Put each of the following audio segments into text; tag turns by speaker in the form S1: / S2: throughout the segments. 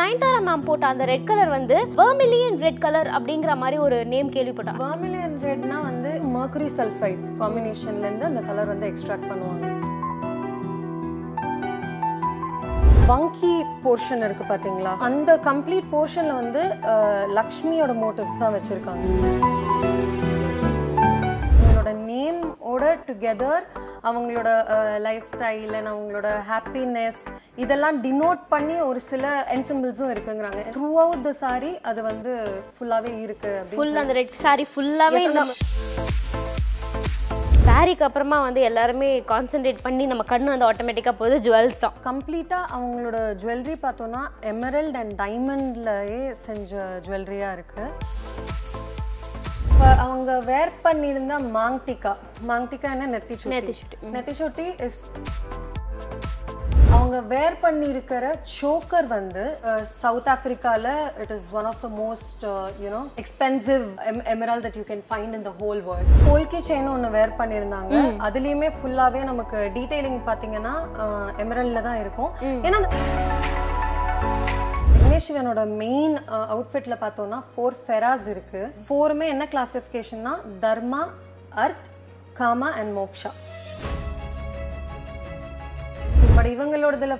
S1: Nayanthara ma'am போட்ட அந்த red colour வந்து வெர்மிலியன் ரெட் கலர் அப்படிங்கிற மாதிரி ஒரு நேம் கேள்விப்பட்டேன்
S2: வர்மிலியன் ரெட்னா வந்து மர்க்குரி சல்ஃபைட் காம்பினேஷன்லேருந்து அந்த கலர் வந்து எக்ஸ்ட்ராக்ட் பண்ணுவாங்க. வங்கி போர்ஷன் இருக்கு பாத்தீங்களா? அந்த கம்ப்ளீட் போர்ஷன்ல வந்து லக்ஷ்மியோட மோட்டிவ்ஸ் தான் வச்சிருக்காங்க. டுகெதர் அவங்களோட லைஃப் ஸ்டைல் அண்ட் அவங்களோட ஹாப்பினஸ் இதெல்லாம் டினோட் பண்ணி ஒரு சில என்சிம்பிள்ஸும் இருக்குங்கிறாங்க. த்ரூ அவுட் த சாரி அது வந்து ஃபுல்லாவே இருக்கு
S1: ஃபுல் அந்த ரெட் சாரி ஃபுல்லாவே இந்த சாரிக்கு அப்புறமா வந்து எல்லாருமே கான்சென்ட்ரேட் பண்ணி நம்ம கண்ணு வந்து ஆட்டோமேட்டிக்காக போகுது ஜுவல்ஸ் தான்.
S2: கம்ப்ளீட்டாக அவங்களோட ஜுவல்லரி பார்த்தோன்னா எமரல்ட் அண்ட் டைமண்ட்லயே செஞ்ச ஜுவல்லரியாக இருக்கு. இப்போ அவங்க வேர் பண்ணியிருந்த மாங்டிகா மாங்டிகா என்ன? நெத்தி
S1: நெத்தி
S2: சுட்டி. நெத்தி சுட்டி இஸ் அவங்க வேர் பண்ணியிருக்கிற சோக்கர் வந்து south ஆஃப்ரிக்கால it is one of the most you know expensive emerald that you can find in the whole world polki chain ஒன்று வேர் பண்ணியிருந்தாங்க. அதுலேயுமே ஃபுல்லாகவே நமக்கு டீடைலிங் பார்த்தீங்கன்னா எமரல்ல தான் இருக்கும். ஏன்னா சிவனோட மெயின் அவுட்ஃபிட்ல பார்த்தோம்னா ஃபோர் ஃபெராஸ் இருக்கு. ஃபோருமே என்ன கிளாசிஃபிகேஷன்னா தர்மா அர்த் காமா அண்ட் மோக்ஷா. பட் இவங்களோடதுல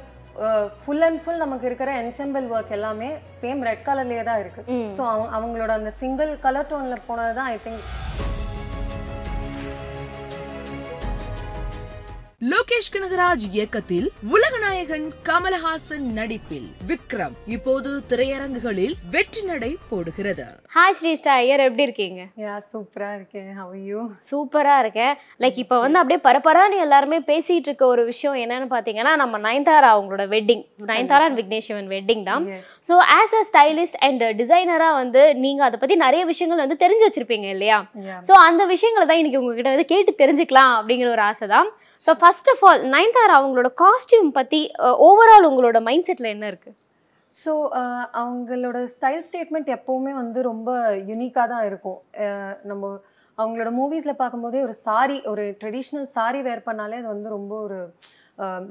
S2: ஃபுல் அண்ட் ஃபுல் நமக்கு இருக்கிற என்செம்பிள் ஒர்க் எல்லாமே சேம் ரெட் கலர்லயே தான் இருக்கு. ஸோ அவங்களோட அந்த சிங்கிள் கலர் டோன்ல போனது தான் ஐ திங்க்
S3: லோகேஷ் கனகராஜ் இயக்கத்தில் உலகநாயகன் கமலஹாசன் நடிப்பில் விக்ரம். இப்போது திரையரங்குகளில் வெற்றி நடை போடுகிறது.
S1: ஹாய் ஸ்ரீஸ்டா ஐயர் எப்படி இருக்கீங்க?
S2: யா சூப்பரா இருக்கேன். ஹவ் யூ
S1: சூப்பராக இருக்கேன். லைக் இப்போ வந்து அப்படியே பரபரான்னு எல்லாருமே பேசிட்டு இருக்க ஒரு விஷயம் என்னன்னு பார்த்தீங்கன்னா நம்ம நயன்தாரா அவங்களோட wedding Nayanthara and Vignesh Shivan wedding தான். So as a stylist and டிசைனராக வந்து நீங்கள் அதை பற்றி நிறைய விஷயங்கள் வந்து தெரிஞ்சு வச்சிருப்பீங்க இல்லையா. ஸோ அந்த விஷயங்களை தான் இன்னைக்கு உங்ககிட்ட வந்து கேட்டு தெரிஞ்சுக்கலாம் அப்படிங்கிற ஒரு ஆசை தான். So first of all Nayanthara அவங்களோட காஸ்டியூம் பற்றி ஓவரால் உங்களோட மைண்ட் செட்டில் என்ன இருக்குது
S2: ஸோ அவங்களோட ஸ்டைல் ஸ்டேட்மெண்ட் எப்போவுமே வந்து ரொம்ப யுனிக்காக தான் இருக்கும். நம்ம அவங்களோட மூவிஸில் பார்க்கும்போதே ஒரு சாரி ஒரு ட்ரெடிஷ்னல் சாரி வேர் பண்ணாலே அது வந்து ரொம்ப ஒரு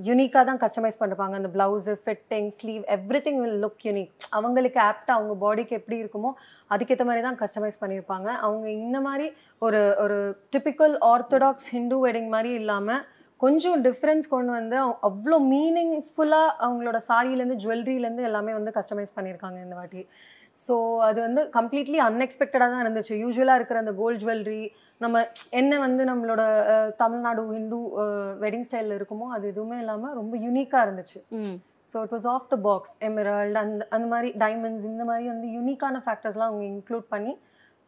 S2: யுனிக்காக தான் கஸ்டமைஸ் பண்ணிருப்பாங்க அந்த blouse fitting sleeve everything will look unique அவங்களுக்கு ஆப்டாக அவங்க பாடிக்கு எப்படி இருக்குமோ அதுக்கேற்ற மாதிரி தான் கஸ்டமைஸ் பண்ணியிருப்பாங்க. அவங்க இந்த மாதிரி ஒரு ஒரு டிபிக்கல் ஆர்த்தடாக்ஸ் ஹிந்து வெட்டிங் மாதிரி இல்லாமல் கொஞ்சம் டிஃப்ரென்ஸ் கொண்டு வந்து அவ- அவ்வளோ மீனிங்ஃபுல்லாக அவங்களோட சாரியிலேருந்து ஜுவல்லரியிலேருந்து எல்லாமே வந்து கஸ்டமைஸ் பண்ணியிருக்காங்க இந்த வாட்டி. ஸோ அது வந்து கம்ப்ளீட்லி அன்எக்ஸ்பெக்டடாக தான் இருந்துச்சு. யூஸ்வலாக இருக்கிற அந்த கோல்ட் ஜுவல்லரி நம்ம என்ன வந்து நம்மளோட தமிழ்நாடு ஹிந்து வெட்டிங் ஸ்டைலில் இருக்குமோ அது எதுவுமே இல்லாமல் ரொம்ப யூனிக்காக இருந்துச்சு. So it was of the box emerald அந்த அந்த மாதிரி டைமண்ட்ஸ் இந்த மாதிரி வந்து யூனிக்கான ஃபேக்டர்ஸ்லாம் அவங்க இன்க்ளூட் பண்ணி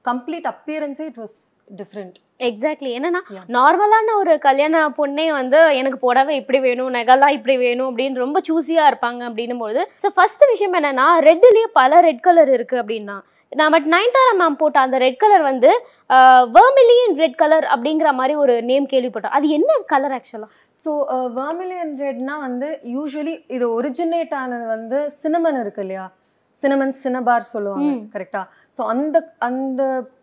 S2: கம்ப்ளீட் அப்பியரன்ஸே இட் வாஸ் டிஃப்ரெண்ட்.
S1: எக்ஸாக்ட்லி என்னன்னா. நார்மலான ஒரு கல்யாண பொண்ணே வந்து எனக்கு புடவை இப்படி வேணும் நகைலாம் இப்படி வேணும் அப்படின்னு ரொம்ப சூஸியாக இருப்பாங்க அப்படின்னும் போது ஸோ ஃபர்ஸ்ட் விஷயம் என்னன்னா ரெட்லேயே பல ரெட் கலர் இருக்கு அப்படின்னா நான் பட் நயன்தாரா மேம் போட்ட அந்த ரெட் கலர் வந்து வெர்மிலியன் ரெட் கலர் அப்படிங்கிற மாதிரி ஒரு நேம் கேள்விப்பட்டோம். அது என்ன கலர் ஆக்சுவலாக
S2: ஸோ வர்மிலியன் ரெட்னா வந்து யூஸ்வலி இது ஒரிஜினேட் ஆனது வந்து சினமன் இருக்கு இல்லையா? சினமன் சினபார் சொல்லுவாங்க கரெக்டா ஸோ அந்த அந்த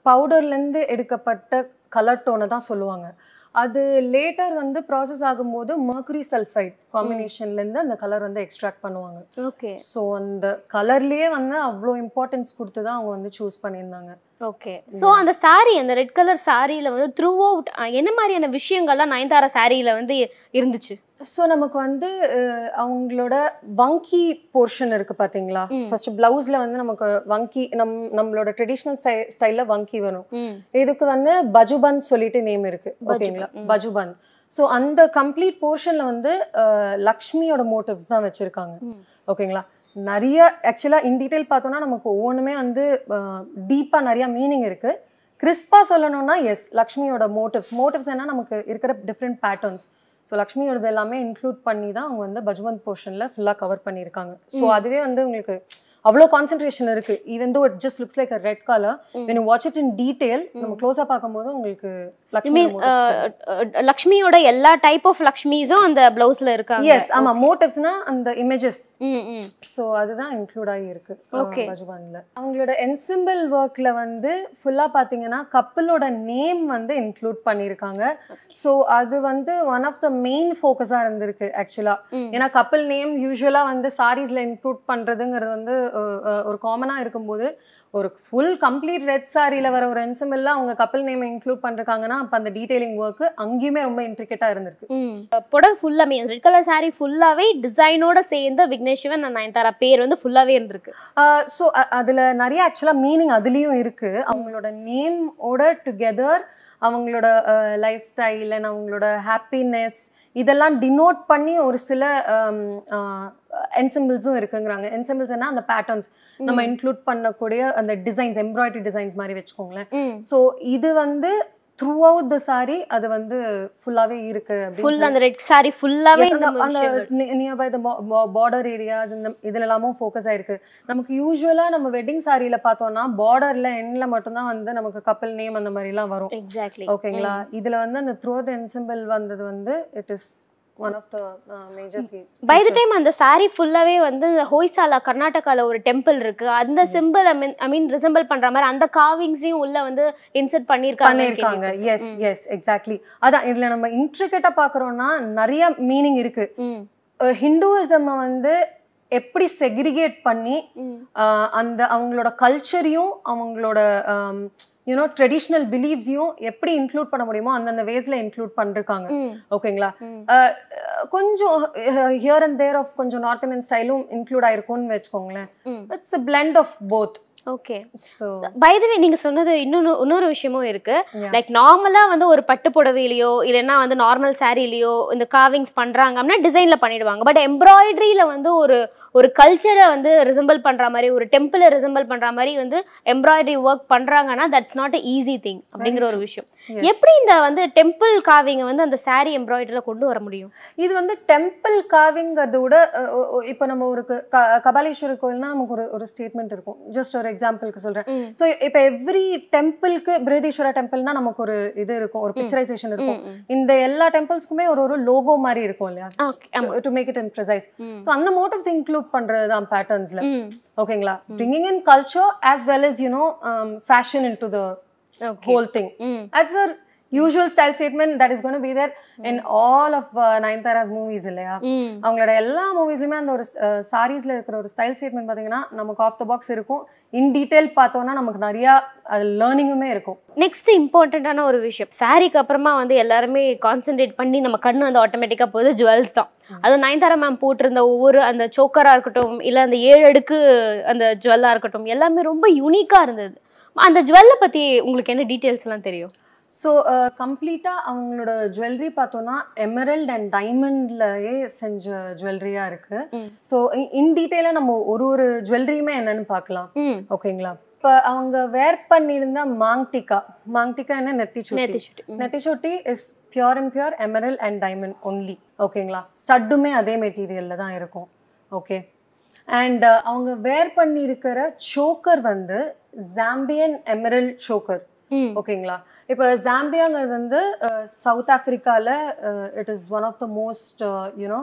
S2: பவுடர்லேருந்து எடுக்கப்பட்ட கலர் டோனை தான் சொல்லுவாங்க. அது லேட்டர் வந்து ப்ராசஸ் ஆகும்போது மர்க்குரி சல்ஃபைட் காம்பினேஷன்லேருந்து அந்த கலர் வந்து எக்ஸ்ட்ராக்ட் பண்ணுவாங்க.
S1: ஓகே
S2: ஸோ அந்த கலர்லேயே வந்து அவ்வளோ இம்பார்ட்டன்ஸ் கொடுத்து தான் அவங்க வந்து சூஸ் பண்ணியிருந்தாங்க.
S1: ஓகே ஸோ அந்த saree அந்த ரெட் கலர் சாரியில் வந்து த்ரூ அவுட் என்ன மாதிரியான விஷயங்கள்லாம் நயன்தாரா சாரியில் வந்து இருந்துச்சு?
S2: ஸோ நமக்கு வந்து அவங்களோட வங்கி போர்ஷன் இருக்கு பாத்தீங்களா? ஃபர்ஸ்ட் பிளவுஸ்ல வந்து நமக்கு வங்கி நம் நம்மளோட ட்ரெடிஷ்னல் ஸ்டை ஸ்டைல்ல வங்கி வரும் இதுக்கு வந்து பஜுபன் சொல்லிட்டு நேம் இருக்கு. ஓகேங்களா? பஜுபன். ஸோ அந்த கம்ப்ளீட் போர்ஷன்ல வந்து லக்ஷ்மியோட மோட்டிவ்ஸ் தான் வச்சிருக்காங்க. ஓகேங்களா நிறைய ஆக்சுவலாக இன் டீட்டெயில் பார்த்தோம்னா நமக்கு ஒவ்வொன்றுமே வந்து டீப்பாக நிறைய மீனிங் இருக்கு. கிறிஸ்பாக சொல்லணும்னா எஸ் லக்ஷ்மியோட மோட்டிவ்ஸ் மோட்டிவ்ஸ் என்ன? நமக்கு இருக்கிற டிஃப்ரெண்ட் பேட்டர்ன்ஸ் ஸோ லக்ஷ்மியோடது எல்லாமே இன்க்ளூட் பண்ணி தான் அவங்க வந்து பஜ்வந்த் போர்ஷனில் ஃபுல்லாக கவர் பண்ணியிருக்காங்க. ஸோ அதுவே வந்து உங்களுக்கு அவ்வளோ கான்சென்ட்ரேஷன் இருக்கு. Even though it just looks like a red colour you watch it in detail நம்ம க்ளோஸா பார்க்கும்போது உங்களுக்கு லக்ஷ்மி
S1: மீன் லக்ஷ்மியோட எல்லா டைப் ஆஃப் லக்ஷ்மிஸும் அந்த பிளவுஸ்ல இருக்காங்க.
S2: எஸ் ஆமா மோட்டிவ்ஸ்னா அந்த இமேஜஸ் ஸோ அதுதான் இன்க்ளூட் ஆகி இருக்கு
S1: Okay.
S2: பஜுபான்ல அவங்களோட என்சிம்பிள் ஒர்க்ல வந்து ஃபுல்லா பாத்தீங்கன்னா கப்பலோட நேம் வந்து இன்க்ளூட் பண்ணியிருக்காங்க. ஸோ அது வந்து ஒன் ஆஃப் த மெயின் ஃபோக்கஸாக இருந்திருக்கு ஆக்சுவலா ஏன்னா கப்பல் நேம் யூஸ்வலா வந்து சாரீஸ்ல இன்க்ளூட் பண்றதுங்கிறது வந்து ஒரு காமனா இருக்கும்போது ஒரு ஃபுல் கம்ப்ளீட் ரெட் சாரியில வர ஒரு என்சிம்பிள்ல அவங்க கப்பல் நேம் இன்க்ளூட் பண்ணிருக்காங்கன்னா அப்ப அந்த டீடைலிங் ஒர்க் அங்கேயுமே ரொம்ப இன்ட்ரிகேட்டா இருந்திருக்கு.
S1: புடவை ஃபுல்லாமே ரெட் கலர் saree ஃபுல்லாவே டிசைனோட சேர்ந்த விக்னேஷ் சிவன் நயன்தாரா பேர் வந்து ஃபுல்லாவே இருந்திருக்கு.
S2: ஸோ அதில் நிறைய ஆக்சுவலாக மீனிங் அதுலேயும் இருக்குது அவங்களோட நேமோட டுகெதர் அவங்களோட லைஃப் ஸ்டைல் அண்ட் அவங்களோட ஹாப்பினஸ் இதெல்லாம் டினோட் பண்ணி ஒரு சில என்சிம்பிள்ஸும் இருக்குங்கிறாங்க. என்சிம்பிள்ஸ்னா அந்த பேட்டர்ன்ஸ் நம்ம இன்க்ளூட் பண்ணக்கூடிய அந்த டிசைன்ஸ் எம்ப்ராய்டரி டிசைன்ஸ் மாதிரி வச்சுக்கோங்களேன். ஸோ இது வந்து த்ரூ அவுட் த சாரி அது வந்து ஃபுல்லாவே இருக்கு
S1: ஃபுல் அந்த ரெட் saree ஃபுல்லாவே
S2: அந்த-
S1: விஷயங்கள்.
S2: நியர்பை த பார்டர் ஏரியாஸ் இந்த இதுல எல்லாமும் ஃபோக்கஸ் ஆயிருக்கு. நமக்கு யூஸ்வலா நம்ம வெட்டிங் சாரியில பார்த்தோம்னா பார்டர்ல எண்ட்ல மட்டும்தான் வந்து நமக்கு கப்பல் நேம் அந்த மாதிரி எல்லாம் வரும்
S1: எக்ஸாக்ட்லி
S2: ஓகேங்களா இதுல வந்து அந்த த்ரோ த என்சிம்பிள் வந்தது வந்து it is one of the major
S1: by the time அந்த saree ஃபுல்லாவே வந்து ஹொய்சாலா கர்நாடகால ஒரு டெம்பிள் இருக்கு. அந்த சிம்பிள் ஐ மீன் ஐ மீன் ரிசம்பிள் பண்ற மாதிரி அந்த காவிங்ஸையும் உள்ள வந்து இன்சர்ட் பண்ணிருக்காங்க
S2: பண்ணிருக்காங்க எஸ் எஸ் எக்ஸாக்ட்லி அதான் இதுல நம்ம இன்ட்ரிகேட்டா பாக்குறோம்னா நிறைய மீனிங் இருக்கு. ஹிந்துவிசம் வந்து எப்படி செக்ரிகேட் பண்ணி அந்த அவங்களோட கல்ச்சரையும் அவங்களோட யூனோ ட்ரெடிஷ்னல் பிலீவ்ஸையும் எப்படி இன்க்ளூட் பண்ண முடியுமோ அந்தந்த வேஸ்ல இன்க்ளூட் பண்ணிருக்காங்க. ஓகேங்களா கொஞ்சம் ஹியர் அண்ட் தேர் ஆஃப் கொஞ்சம் நார்த் இந்தியன் ஸ்டைலும் இன்க்ளூட் ஆயிருக்கும்னு வச்சுக்கோங்களேன். It's blend of both
S1: okay
S2: so
S1: by the way நீங்க சொன்னது இன்னொன்னு இன்னொரு விஷயமும் இருக்கு. லைக் நார்மலா வந்து ஒரு பட்டு புடவையிலயோ இல்லைன்னா வந்து நார்மல் சாரிலயோ இந்த காவிங்ஸ் பண்றாங்க அப்படின்னா டிசைன்ல பண்ணிடுவாங்க. பட் எம்ப்ராய்டரியில வந்து ஒரு ஒரு கல்ச்சரை வந்து ரிசம்பிள் பண்ற மாதிரி ஒரு டெம்பிளை ரிசம்பிள் பண்ற மாதிரி வந்து எம்ப்ராய்டரி ஒர்க் பண்றாங்கன்னா தட்ஸ் நாட் ஈஸி திங் அப்படிங்கிற ஒரு விஷயம். எப்படி இந்த வந்து டெம்பிள் காவிங்க வந்து அந்த saree எம்ப்ராய்டரியில கொண்டு வர முடியும்?
S2: இது வந்து டெம்பிள் காவிங்கிறத விட இப்போ நம்ம ஒரு கபாலீஸ்வரர் கோயில்னா நமக்கு ஒரு ஒரு ஸ்டேட்மெண்ட் இருக்கும். ஜஸ்ட் ஒரு எக்ஸாம்பிளுக்கு சொல்றேன். ஸோ இப்போ எவ்ரி டெம்பிளுக்கு பிரகதீஸ்வரா டெம்பிள்னா நமக்கு ஒரு இது இருக்கும் ஒரு பிக்சரைசேஷன் இருக்கும். இந்த எல்லா டெம்பிள்ஸ்க்குமே ஒரு ஒரு லோகோ மாதிரி இருக்கும் இல்லையா. To make it in precise. So அந்த மோட்டிவ்ஸ் இன்க்ளூட் பண்றது தான் பேட்டர்ன்ஸ்ல ஓகேங்களா bringing in culture as well as you know fashion into the whole thing
S1: hmm.
S2: As a usual style statement that is going to be there in all of uh, Nayanthara's movies இல்லையா?
S1: ம்
S2: அவங்களோட எல்லா மூவிஸ்லயுமே அந்த ஒரு சாரீஸ்ல இருக்கிற ஒரு style statement பாத்தீங்கன்னா நமக்கு ஆஃப் த பாக்ஸ் இருக்கும். இன் டீடைல் பார்த்தோம்னா நமக்கு நிறைய அது லேர்னிங்குமே இருக்கும்.
S1: நெக்ஸ்ட் இம்பார்ட்டண்ட்டான ஒரு விஷயம் சாரிக்கு அப்புறமா வந்து எல்லாருமே கான்சென்ட்ரேட் பண்ணி நம்ம கண்ணு வந்து ஆட்டோமேட்டிக்காக போகுது ஜுவல்ஸ் தான். அது நயன்தாரா மேம் போட்டிருந்த ஒவ்வொரு அந்த சோக்கராக இருக்கட்டும் இல்லை அந்த ஏழு அடுக்கு அந்த ஜுவல்லாக இருக்கட்டும் எல்லாமே ரொம்ப யூனிக்காக இருந்தது. அந்த ஜுவல்லை பற்றி உங்களுக்கு என்ன டீட்டெயில்ஸ் எல்லாம் தெரியும்?
S2: ஸோ கம்ப்ளீட்டாக அவங்களோட ஜுவல்லரி பார்த்தோன்னா எமரல்ட் அண்ட் டைமண்ட்லயே செஞ்ச ஜுவல்லரியா இருக்கு. ஸோ இன் டீட்டெயிலாக நம்ம ஒரு ஒரு ஜுவல்லரியுமே என்னன்னு பார்க்கலாம். ஓகேங்களா இப்போ அவங்க வேர் பண்ணியிருந்த மாங்டிகா. மாங்டிகா என்ன? நெத்தி
S1: நேத்து
S2: சுட்டி.
S1: ம்.
S2: நெத்திச்சொட்டி is pure and pure emerald and diamond only ஓகேங்களா ஸ்டட்டுமே அதே மெட்டீரியலில் தான் இருக்கும். ஓகே அண்ட் அவங்க வேர் பண்ணியிருக்கிற சோக்கர் வந்து ஜாம்பியன் எமரல் சோக்கர் ஓகேங்களா? இப்போ ஜாம்பியாங்கிறது வந்து south ஆஃப்ரிக்காவில் it is one of the most you know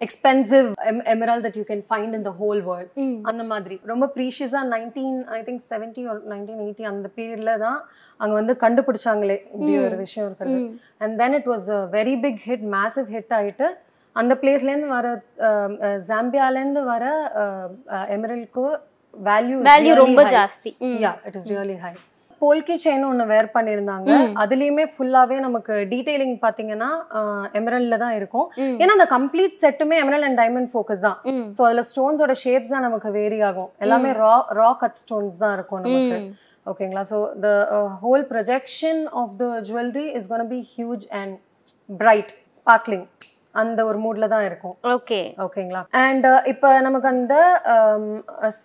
S2: expensive emerald that you can find in the whole world அந்த மாதிரி. ரொம்ப ப்ரீஷியஸாக நைன்டீன் ஐ திங்க் செவன்ட்டி ஒரு நைன்டீன் எயிட்டி அந்த பீரியடில் தான் அங்கே வந்து கண்டுபிடிச்சாங்களே இப்படி ஒரு விஷயம் இருக்கிறது. And then it was very big hit massive hit ஆயிட்டு அந்த பிளேஸ்லேருந்து வர ஜாம்பியாலேருந்து வர எமரலுக்கு வேல்யூ
S1: வேல்யூ ரொம்ப ஜாஸ்தி.
S2: Yeah it is really high polki chain ஒன்று வேர் பண்ணியிருந்தாங்க. அதுலேயுமே ஃபுல்லாகவே நமக்கு டீடைலிங் பார்த்தீங்கன்னா எமரல்ல தான் இருக்கும். ஏன்னா அந்த கம்ப்ளீட் செட்டுமே எமரல் அண்ட் டைமண்ட் ஃபோக்கஸ் தான். ஸோ அதில் ஸ்டோன்ஸோட ஷேப்ஸ் தான் நமக்கு வேரி ஆகும். எல்லாமே ரா ரா கட் ஸ்டோன்ஸ் தான் இருக்கும் நமக்கு. ஓகேங்களா so the whole projection of the jewellery is gonna be huge and bright sparkling அந்த ஒரு மூடில் தான் இருக்கும்.
S1: ஓகே
S2: ஓகேங்களா அண்ட் இப்போ நமக்கு அந்த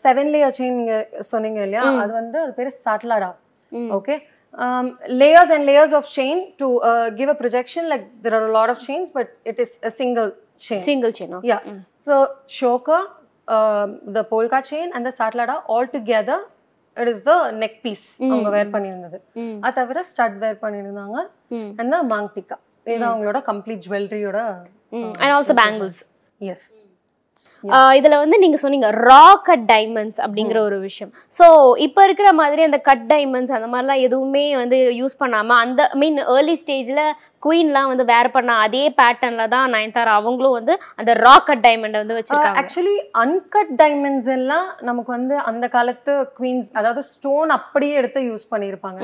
S2: செவன் லேயர் செயின் நீங்க சொன்னீங்க இல்லையா? அது வந்து அது பேர் சாட்லாடா
S1: ம்.
S2: Okay layers and layers of chain to uh, give a projection like there are a lot of chains but it is a single chain.
S1: Single chain
S2: yeah. So choker the polki chain and the satlada all together it is the neck piece அவங்க wear பண்ணியிருந்தது.
S1: ம்.
S2: அது தவிர stud வேர் பண்ணியிருந்தாங்க. And the மாங் டிக்கா இது அவங்களோட complete ஜுவல்லரியோட
S1: and also bangles
S2: எஸ்
S1: இதுல வந்து நீங்க சொன்னீங்க ரா கட் டைமண்ட்ஸ் அப்படிங்கிற ஒரு விஷயம். ஸோ இப்போ இருக்கிற மாதிரி அந்த கட் டைமண்ட்ஸ் அந்த மாதிரிலாம் எதுவுமே வந்து யூஸ் பண்ணாம அந்த மீன் ஏர்லி ஸ்டேஜ்ல குயின்லாம் வந்து வேர் பண்ண அதே பேட்டர்ன்ல தான் நயன்தாரா அவங்களும் வந்து அந்த ரா கட் டைமண்டை வந்து வச்சிருக்காங்க.
S2: ஆக்சுவலி அன்கட் டைமண்ட்ஸ் எல்லாம் நமக்கு வந்து அந்த காலத்து குவீன்ஸ் அதாவது ஸ்டோன் அப்படியே எடுத்து யூஸ் பண்ணியிருப்பாங்க.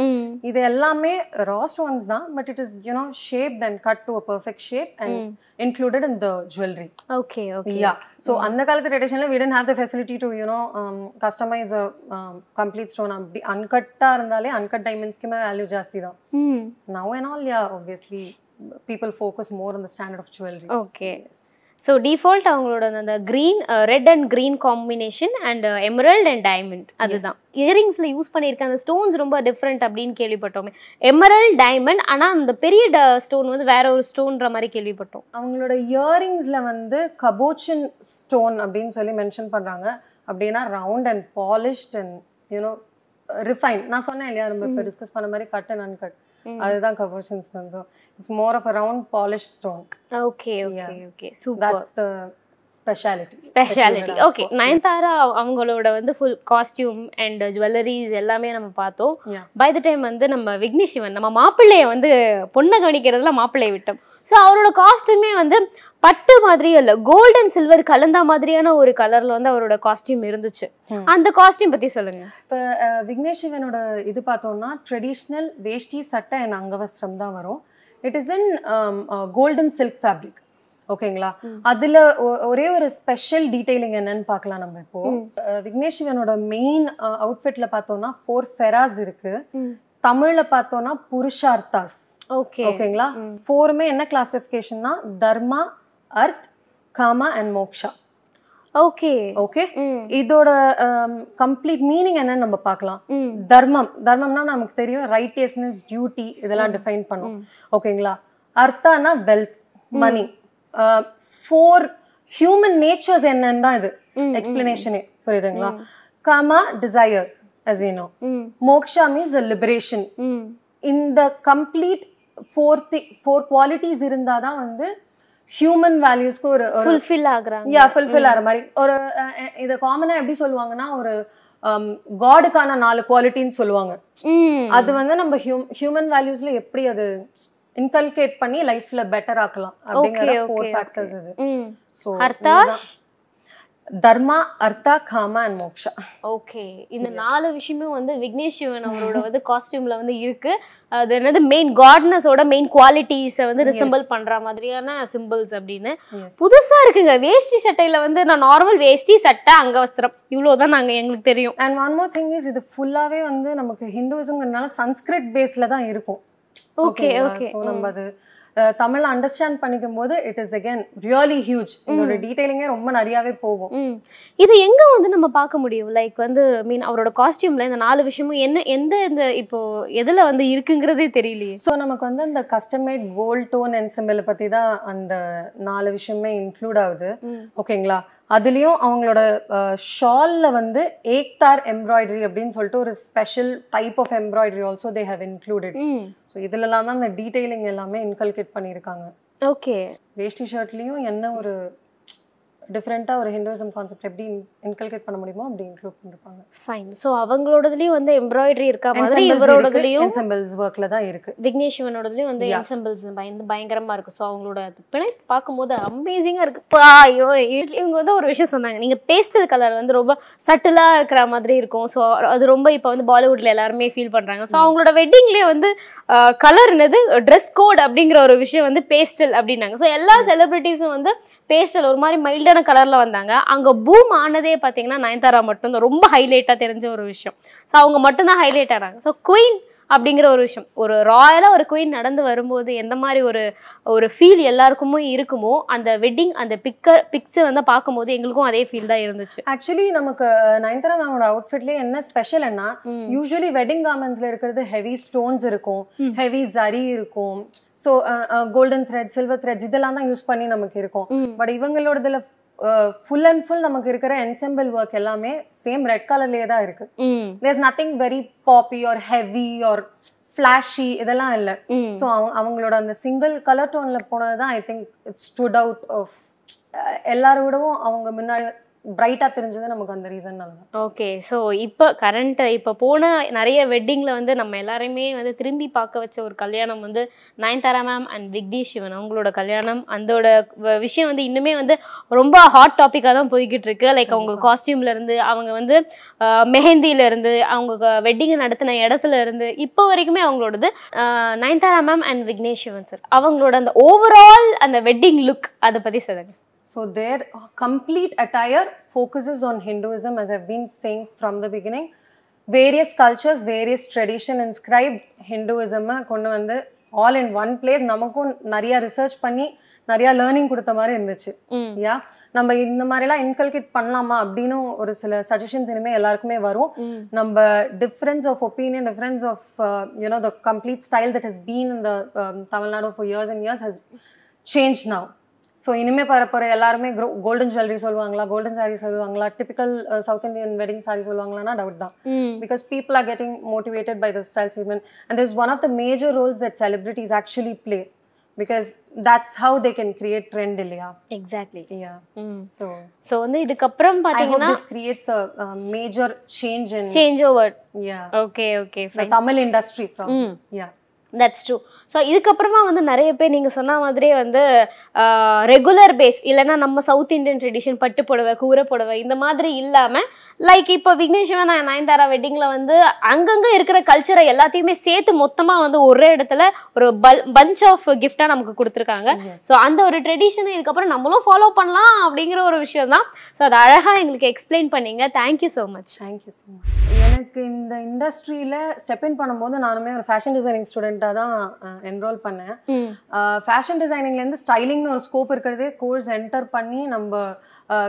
S2: இது எல்லாமே ரா ஸ்டோன்ஸ் தான் but it is you know shaped and cut to a perfect shape and included in the jewellery
S1: okay okay
S2: yeah so அந்த காலத்து ட்ரெடிஷனில் we didn't have the facility to you know customize complete stone அப்படி அன்கட்டாக இருந்தாலே uncut டைமண்ட்ஸ்க்குமே value ஜாஸ்தி தான்.
S1: ம்
S2: now and all yeah obviously people focus more on the standard of jewelry.
S1: Okay. So default அவங்களோட அந்த green red and green combination and emerald and diamond அதுதான். இயரிங்ஸில் யூஸ் பண்ணியிருக்க அந்த ஸ்டோன்ஸ் ரொம்ப டிஃப்ரெண்ட் அப்படின்னு கேள்விப்பட்டோமே. எமரல்ட் டைமண்ட் ஆனால் அந்த பெரிய ஸ்டோன் வந்து வேற ஒரு ஸ்டோன்ற மாதிரி கேள்விப்பட்டோம்.
S2: அவங்களோட இயரிங்ஸ்ல வந்து கபோச்சன் ஸ்டோன் அப்படின்னு சொல்லி மென்ஷன் பண்றாங்க. அப்படின்னா round and polished and you know refine நான் சொன்னேன் இல்லையா நம்ம இப்போ டிஸ்கஸ் பண்ண மாதிரி கட் அண்ட் அன்கட் அதுதான் cabochon stone so it's more of a round polish stone
S1: okay okay okay super
S2: that's the speciality
S1: speciality okay Nayanthara அவங்களோட வந்து ஃபுல் காஸ்டியூம் அண்ட் ஜுவல்லரிஸ் எல்லாமே நம்ம பார்த்தோம். பை த டைம் வந்து நம்ம விக்னேஷ் சிவன் நம்ம மாப்பிள்ளைய வந்து பொண்ணை கவனிக்கிறதுல மாப்பிள்ளைய விட்டோம். ஸோ அவரோட காஸ்டியூமே வந்து பட்டு மாதிரியே இல்லை கோல்ட் அண்ட் சில்வர் கலந்த மாதிரியான ஒரு கலர்ல வந்து அவரோட காஸ்டியூம் இருந்துச்சு. அந்த காஸ்டியூம் பத்தி சொல்லுங்க.
S2: இப்போ விக்னேஷ் சிவனோட இது பார்த்தோம்னா ட்ரெடிஷ்னல் வேஷ்டி சட்டை அண்ட் அங்கவஸ்திரம் தான் வரும். It is in golden silk fabric ஓகேங்களா? அதுல ஒரே ஒரு ஸ்பெஷல் டீடைலிங் என்னன்னு பார்க்கலாம் நம்ம இப்போ. விக்னேஷ் சிவனோட மெயின் அவுட்ஃபிட்ல பார்த்தோம்னா ஃபோர் ஃபெராஸ் இருக்கு. தமிழ்ல பார்த்தோம்னா புருஷார்த்தாஸ்.
S1: ஓகே
S2: ஓகேங்களா? ஃபோருமே என்ன கிளாசிஃபிகேஷன்னா dharma arth kama and moksha.
S1: Okay
S2: okay இதோட கம்ப்ளீட் மீனிங் என்னன்னு நம்ம பார்க்கலாம். தர்மம். தர்மம்னா நமக்கு தெரியும் ரைட்டியஸ்னஸ் டியூட்டி இதெல்லாம் டிஃபைன் பண்ணும். ஓகேங்களா? அர்த்தானா wealth money for human natures என்னன்னு தான் இது. எக்ஸ்பிளனேஷனே புரியுதுங்களா? Kama desire as we know. Means the liberation
S1: hmm
S2: இந்த கம்ப்ளீட் ஃபோர் ஃபோர் குவாலிட்டிஸ் இருந்தால் தான் வந்து ஹியூமன் வேல்யூஸ்க்கு ஒரு
S1: ஃபுல்ஃபில் ஆகுறாங்க.
S2: யா ஃபுல்ஃபில் ஆகிற மாதிரி. ஒரு இதை காமனாக எப்படி சொல்லுவாங்கன்னா ஒரு காடுக்கான நாலு குவாலிட்டின்னு சொல்லுவாங்க.
S1: ம்
S2: அது வந்து நம்ம ஹியூம் ஹியூமன் வேல்யூஸ்ல எப்படி அது இன்கல்கேட் பண்ணி லைஃப்ல பெட்டர் ஆக்கலாம் அப்படிங்கிற ஃபோர் ஃபேக்டர்ஸ் இது. ஸோ
S1: ஹர்தாஷ்?
S2: தர்மா அர்த்தா காமா அண்ட் மோக்ஷா.
S1: ஓகே. இந்த நாலு விஷயமே வந்து விக்னேஷ் சிவன் அவரோட வந்து காஸ்டியூம்ல வந்து இருக்கு. அது என்னது மெயின் காட்னஸோட மெயின் குவாலிட்டிஸை வந்து ரிசம்பிள் பண்ற மாதிரியான சிம்பிள்ஸ் அப்படின்னு. புதுசா இருக்குங்க. வேஷ்டி சட்டையில வந்து நான் நார்மல் வேஷ்டி சட்டை அங்கவஸ்திரம். இவ்வளவுதான் நாங்க எங்களுக்கு தெரியும்.
S2: And one more thing is இது ஃபுல்லாவே வந்து நமக்கு ஹிந்துவிசம்ங்கிறதுனால சன்ஸ்கிரிட் பேஸ்ல தான் இருக்கும்.
S1: ஓகே? ஓகே
S2: நம்ம அது அஹ், தமிழ்ல அண்டர்ஸ்டாண்ட் பண்ணிக்கும் போது it is again really huge இதோட டீடைலிங்கே ரொம்ப நிறையாவே போகும்.
S1: இது எங்க வந்து நம்ம பார்க்க முடியும்? லைக் வந்து மீன் அவரோட காஸ்டியூம்ல இந்த நாலு விஷயமும் என்ன எந்த இந்த இப்போ எதுல வந்து இருக்குங்கிறதே தெரியலையே.
S2: ஸோ நமக்கு வந்து அந்த custom made gold tone and simple பற்றி தான் அந்த நாலு விஷயமே இன்க்ளூட் ஆகுது. ஓகேங்களா அதுலேயும் அவங்களோட ஷாலில் வந்து ஏக்தார் எம்ப்ராய்டரி அப்படின்னு சொல்லிட்டு ஒரு special type of embroidery also they have included so இதுலலாம் தான் அந்த டீடைலிங் எல்லாமே இன்கல்கேட் பண்ணியிருக்காங்க.
S1: ஓகே.
S2: வேஷ்டி ஷர்ட்லேயும் என்ன ஒரு டிஃப்ரெண்ட்டாக ஒரு ஹிந்துவிசம் கான்செப்ட் எப்படி இன்கல்கேட் பண்ண முடியுமோ அப்படி இன்க்ளூட் பண்ணிருப்பாங்க.
S1: ஃபைன் ஸோ அவங்களோடதுலயும் வந்து எம்ப்ராய்டரி இருக்கா மாதிரி? இவரோடதுலயும்
S2: என்செம்பிள்ஸ் ஒர்க்கில் தான் இருக்குது
S1: விக்னேஷ் சிவனோடதுலயும் வந்து என்சம்பிள்ஸ் பயந்து பயங்கரமா இருக்கு. ஸோ அவங்களோட பிணைப்பு பார்க்கும்போது அமேசிங்கா இருக்கு. பா, ஐயோ இவங்க- வந்து ஒரு விஷயம் சொன்னாங்க. நீங்க பேஸ்டல் கலர் வந்து ரொம்ப சட்டிலா இருக்கிற மாதிரி இருக்கும். ஸோ அது ரொம்ப இப்போ வந்து பாலிவுட்ல எல்லாருமே ஃபீல் பண்றாங்க. ஸோ அவங்களோட வெட்டிங்லேயே வந்து கலர் என்னது ட்ரெஸ் கோட் அப்படிங்கிற ஒரு விஷயம் வந்து பேஸ்டல் அப்படின்னாங்க. ஸோ எல்லா செலிபிரிட்டிஸும் வந்து பேஸ்டல் ஒரு மாதிரி மைல்டான கலர்ல வந்தாங்க. அங்க பூம் ஆனதே பாத்தீங்கன்னா நயன்தாரா மட்டும் தான் ரொம்ப ஹைலைட்டா தெரிஞ்ச ஒரு விஷயம். ஸோ அவங்க மட்டும்தான் ஹைலைட் ஆனாங்க. ஸோ குயின் அப்படிங்கிற ஒரு விஷயம். ஒரு ராயலா ஒரு குயின் நடந்து வரும்போது எந்த மாதிரி ஒரு ஒரு ஃபீல் எல்லாருக்குமே இருக்குமோ அந்த வெட்டிங் அந்த பிக்கர் பிக்ஸ் வந்து பார்க்கும்போது எங்களுக்கும் அதே ஃபீல் தான் இருந்துச்சு.
S2: ஆக்சுவலி நமக்கு நயன்தாரா மேமோட அவுட்ஃபிட்லேயே என்ன ஸ்பெஷல்னா யூஸ்வலி வெட்டிங் கார்மெண்ட்ஸ்ல இருக்கிறது ஹெவி ஸ்டோன்ஸ் இருக்கும். ஹெவி ஜரி இருக்கும். So golden thread silver threads இதெல்லாம் தான் யூஸ் பண்ணி நமக்கு இருக்கும். பட் இவங்களோடதுல ஃபுல் அண்ட் ஃபுல் நமக்கு இருக்கிற என்செம்பிள் ஒர்க் எல்லாமே சேம் ரெட் கலர்லேயே தான் இருக்கு. There's nothing very poppy or heavy or flashy இதெல்லாம் இல்லை. ஸோ அவங்க அவங்களோட அந்த சிங்கிள் கலர் டோனில் போனது தான் I think it's stood out of எல்லாரோடவும் அவங்க முன்னாடி பிரைட்டாக தெரிஞ்சது நமக்கு அந்த ரீசன்னால தான்.
S1: ஓகே ஸோ இப்போ கரண்ட் இப்போ போன நிறைய வெட்டிங்கில் வந்து நம்ம எல்லாரையுமே வந்து திரும்பி பார்க்க வச்ச ஒரு கல்யாணம் வந்து நயன்தாரா மேம் அண்ட் விக்னி சிவன் அவங்களோட கல்யாணம் அதோட விஷயம் வந்து இன்னுமே வந்து ரொம்ப ஹாட் டாப்பிக்காக தான் போய்கிட்டு இருக்கு லைக் அவங்க காஸ்டியூம்ல இருந்து அவங்க வந்து ஆஹ், மெஹந்தியில இருந்து அவங்க வெட்டிங்கை நடத்தின இடத்துல இருந்து இப்போ வரைக்குமே அவங்களோடது Nayanthara ma'am and Vignesh Shivan sir அவங்களோட அந்த ஓவரால் அந்த வெட்டிங் லுக் அதை பற்றி சொல்லுங்க.
S2: So their complete attire focuses on Hinduism, as I've been saying from the beginning. Various cultures, various tradition inscribed Hinduism கொண்டு வந்து ஆல் இன் ஒன் பிளேஸ் நமக்கும் நிறைய ரிசர்ச் பண்ணி நிறைய லேர்னிங் கொடுத்த மாதிரி இருந்துச்சு. யா நம்ம இந்த மாதிரிலாம் இன்கல்கேட் பண்ணலாமா அப்படின்னு ஒரு சில சஜஷன்ஸ் இனிமேல் எல்லாருக்குமே வரும். நம்ம difference of opinion difference of you know the complete style that has been in the Tamil Nadu for years and years has change now so இனிமேல் பரப்புற எல்லாருமே கோல்டன் ஜுவல்லரி சொல்லுவாங்களா கோல்டன் சாரி சொல்லுவாங்களா typical South Indian wedding sari சொல்லுவாங்களான்னா doubt தான்
S1: hmm
S2: because people are getting motivated by the style statement and there's one of the major roles that celebrities actually play because that's how they can create trend இல்லையா
S1: exactly
S2: yeah
S1: hmm
S2: so
S1: so வந்து இதுக்கப்புறம்
S2: i hope
S1: பார்த்தீங்கன்னா
S2: this creates a, a major change in
S1: change over
S2: yeah
S1: okay okay
S2: the tamil industry probably yeah
S1: that's true so இதுக்கப்புறமா வந்து நிறைய பேர் நீங்கள் சொன்ன மாதிரியே வந்து ரெகுலர் பேஸ் இல்லைன்னா நம்ம சவுத் இந்தியன் ட்ரெடிஷன் பட்டு புடவை கூரை புடவை இந்த மாதிரி இல்லாமல் லைக் இப்போ விக்னேஸ்வரன் நய- நயன்தாரா வெட்டிங்கில் வந்து அங்கங்கே இருக்கிற கல்ச்சரை எல்லாத்தையுமே சேர்த்து மொத்தமாக வந்து ஒரே இடத்துல ஒரு பல் பஞ்ச் ஆஃப் கிஃப்டாக நமக்கு கொடுத்துருக்காங்க. ஸோ அந்த ஒரு ட்ரெடிஷனை இதுக்கப்புறம் நம்மளும் ஃபாலோ பண்ணலாம் அப்படிங்கிற ஒரு விஷயம் தான் ஸோ அதை அழகாக எங்களுக்கு எக்ஸ்பிளைன் பண்ணீங்க. Thank you so much
S2: you so much. எனக்கு இந்த இண்டஸ்ட்ரியில் ஸ்டெப் இன் பண்ணும்போது நானுமே ஒரு ஃபேஷன் டிசைனிங் ஸ்டூடெண்ட்டாக தான் என்ரோல் பண்ணேன். ஃபேஷன் டிசைனிங்லேருந்து ஸ்டைலிங்னு ஒரு ஸ்கோப் இருக்கிறதே கோர்ஸ் என்டர் பண்ணி நம்ம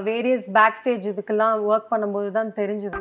S2: வேரியஸ் பேக் ஸ்டேஜ் இதுக்கெல்லாம் ஒர்க் பண்ணும்போது தான் தெரிஞ்சுது.